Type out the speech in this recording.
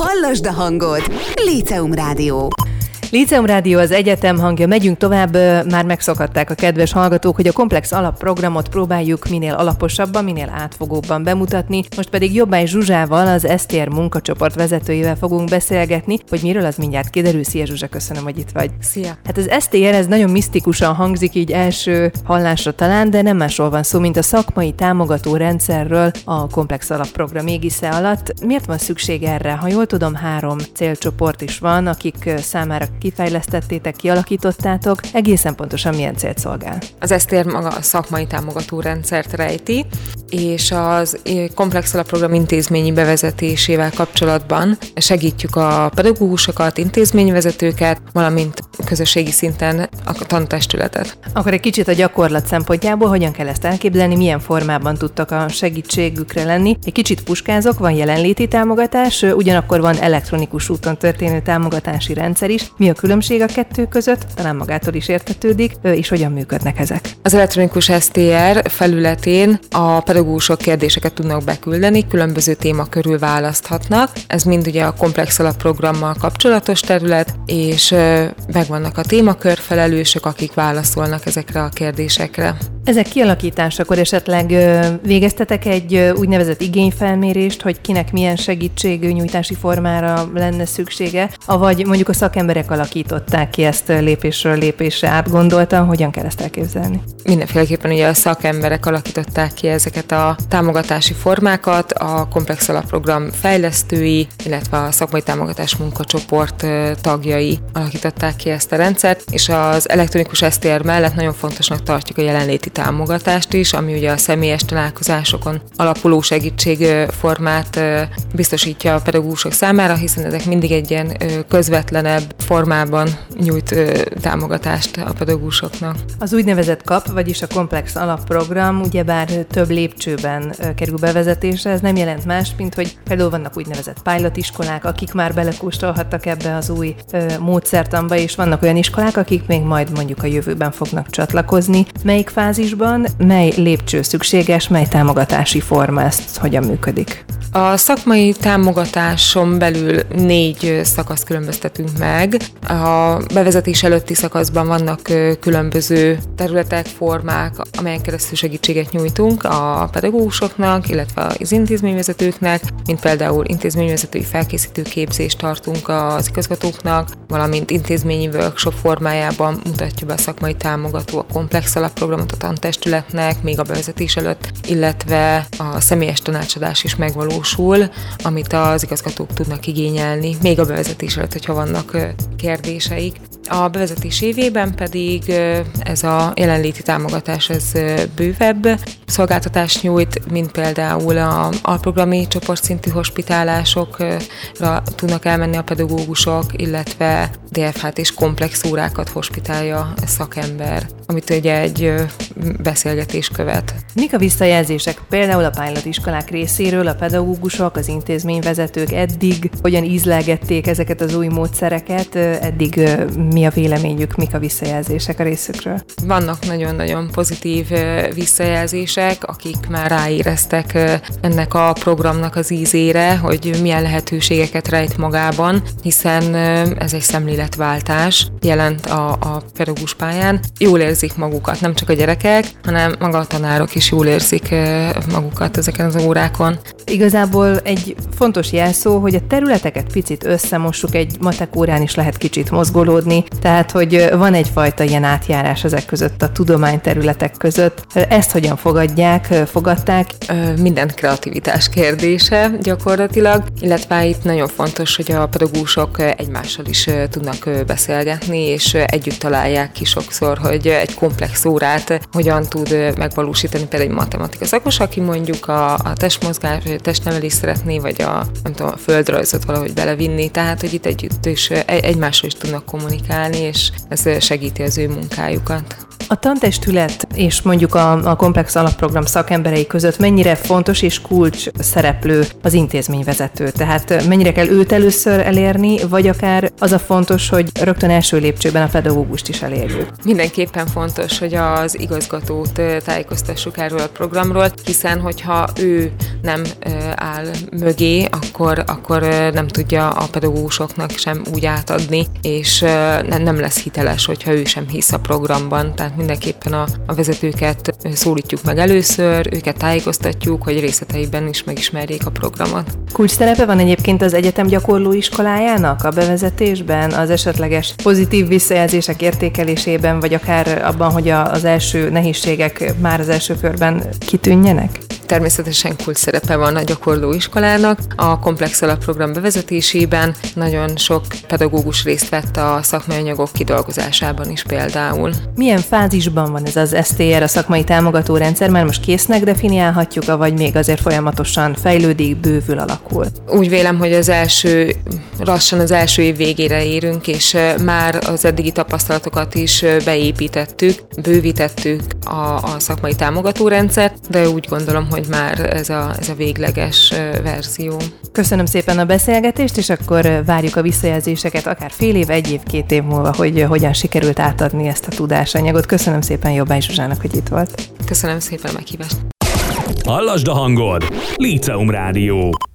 Hallasd a hangod! Líceum Rádió. Líceum Rádió az egyetem hangja. Megyünk tovább, már megszokhatták a kedves hallgatók, hogy a komplex alapprogramot próbáljuk minél alaposabban, minél átfogóbban bemutatni. Most pedig Jobbály Zsuzsával, az STR munkacsoport vezetőjével fogunk beszélgetni, hogy miről az mindjárt kiderül. Szia Zsuzsa, köszönöm, hogy itt vagy. Szia! Hát az STR ez nagyon misztikusan hangzik így első hallásra talán, de nem másról van szó, mint a szakmai támogató rendszerről a komplex alapprogram égisze alatt. Miért van szükség erre? Ha jól tudom, három célcsoport is van, akik számára kifejlesztettétek, kialakítottátok, egészen pontosan milyen célt szolgál? Az ESZTÉR maga a szakmai támogató rendszert rejti, és az komplex alapprogram intézményi bevezetésével kapcsolatban segítjük a pedagógusokat, intézményvezetőket, valamint közösségi szinten a tantestületet. Akkor egy kicsit a gyakorlat szempontjából hogyan kell ezt elképzelni, milyen formában tudtak a segítségükre lenni. Egy kicsit puskázok, van jelenléti támogatás, ugyanakkor van elektronikus úton történő támogatási rendszer is. Mi a különbség a kettő között? Talán magától is értetődik, és hogyan működnek ezek? Az elektronikus STR felületén a pedagógusok kérdéseket tudnak beküldeni, különböző téma körül választhatnak. Ez mind ugye a komplex alapprogrammal kapcsolatos terület, és megvannak a témakörfelelősök, akik válaszolnak ezekre a kérdésekre. Ezek kialakításakor esetleg végeztetek egy úgynevezett igényfelmérést, hogy kinek milyen segítségnyújtási formára lenne szüksége, avagy mondjuk a szakemberek alakították ki ezt lépésről lépésre átgondoltan, hogyan kell ezt elképzelni? Mindenféleképpen ugye a szakemberek alakították ki ezeket a támogatási formákat, a komplex alapprogram fejlesztői, illetve a szakmai támogatás munkacsoport tagjai alakították ki ezt a rendszert, és az elektronikus STR mellett nagyon fontosnak tartjuk a jelenléti támogatást is, ami ugye a személyes találkozásokon alapuló segítségformát biztosítja a pedagógusok számára, hiszen ezek mindig egy ilyen közvetlenebb formában nyújt támogatást a pedagógusoknak. Az úgynevezett KAP, vagyis a komplex alapprogram ugyebár több lépcsőben kerül bevezetésre, ez nem jelent más, mint hogy például vannak úgynevezett pilotiskolák, akik már belekóstolhattak ebbe az új módszertamba, és vannak olyan iskolák, akik még majd mondjuk a jövőben fognak csatlakozni. Melyik fázisban, mely lépcső szükséges, mely támogatási forma, ezt hogyan működik? A szakmai támogatáson belül négy szakasz különböztetünk meg. A bevezetés előtti szakaszban vannak különböző területek, formák, amelyen keresztül segítséget nyújtunk a pedagógusoknak, illetve az intézményvezetőknek, mint például intézményvezetői felkészítő képzést tartunk az igazgatóknak, valamint intézményi workshop formájában mutatja be a szakmai támogató a komplex alapprogramot a tantestületnek, még a bevezetés előtt, illetve a személyes tanácsadás is megvalósul, amit az igazgatók tudnak igényelni, még a bevezetés előtt, hogyha vannak kérdéseik. A bevezetés évében pedig ez a jelenléti támogatás ez bővebb szolgáltatást nyújt, mint például a alprogrami csoportszintű hospitálásokra tudnak elmenni a pedagógusok, illetve DFH-t és komplex órákat hospitálja a szakember, amit ugye egy beszélgetés követ. Mik a visszajelzések például a iskolák részéről, a pedagógusok, az intézményvezetők eddig hogyan ízlelgették ezeket az új módszereket, eddig mi a véleményük, mik a visszajelzések a részükről? Vannak nagyon-nagyon pozitív visszajelzések, akik már ráéreztek ennek a programnak az ízére, hogy milyen lehetőségeket rejt magában, hiszen ez egy szemléletváltás jelent a, a pedagógus pályán. Jól érzik magukat, nem csak a gyerekek, hanem maga a tanárok is jól érzik magukat ezeken az órákon. Igazából egy fontos jelszó, hogy a területeket picit összemossuk, egy matek órán is lehet kicsit mozgolódni, tehát hogy van egyfajta ilyen átjárás ezek között, a tudományterületek között. Ezt hogyan fogadják, fogadták? Minden kreativitás kérdése gyakorlatilag, illetve itt nagyon fontos, hogy a pedagógusok egymással is tudnak beszélgetni, és együtt találják ki sokszor, hogy egy komplex órát hogyan tud megvalósítani például egy matematika szakos, aki mondjuk a, a testmozgás, testnevelést szeretné, vagy a, nem tudom, a földrajzot valahogy belevinni, tehát hogy itt együtt is egymással is tudnak kommunikálni, és ez segíti az ő munkájukat. A tantestület és mondjuk a, a komplex alapprogram szakemberei között mennyire fontos és kulcs szereplő az intézményvezető? Tehát mennyire kell őt először elérni, vagy akár az a fontos, hogy rögtön első lépcsőben a pedagógust is elérjük? Mindenképpen fontos, hogy az igazgatót tájékoztassuk erről a programról, hiszen hogyha ő nem áll mögé, akkor, akkor nem tudja a pedagógusoknak sem úgy átadni, és nem lesz hiteles, hogyha ő sem hisz a programban. Tehát mindenképpen a, a vezetőket szólítjuk meg először, őket tájékoztatjuk, hogy részleteiben is megismerjék a programot. Kulcs szerepe van egyébként az egyetem gyakorló iskolájának a bevezetésben, az esetleges pozitív visszajelzések értékelésében, vagy akár abban, hogy az első nehézségek már az első körben kitűnjenek? Természetesen kult szerepe van a gyakorló iskolának. A komplex alapprogram bevezetésében nagyon sok pedagógus részt vett a szakmai anyagok kidolgozásában is például. Milyen fázisban van ez az STR, a szakmai támogató rendszer? Már most késznek definiálhatjuk, vagy még azért folyamatosan fejlődik, bővül, alakul? Úgy vélem, hogy az első, lassan az első év végére érünk, és már az eddigi tapasztalatokat is beépítettük, bővítettük a, a szakmai támogató rendszert, de úgy gondolom, hogy már ez a, ez a végleges verzió. Köszönöm szépen a beszélgetést, és akkor várjuk a visszajelzéseket akár fél év, egy év, két év múlva, hogy hogyan sikerült átadni ezt a tudásanyagot. Köszönöm szépen Jobbány Zsuzsának, hogy itt volt. Köszönöm szépen a meghívást. Hallasd a hangod! Líceum Rádió.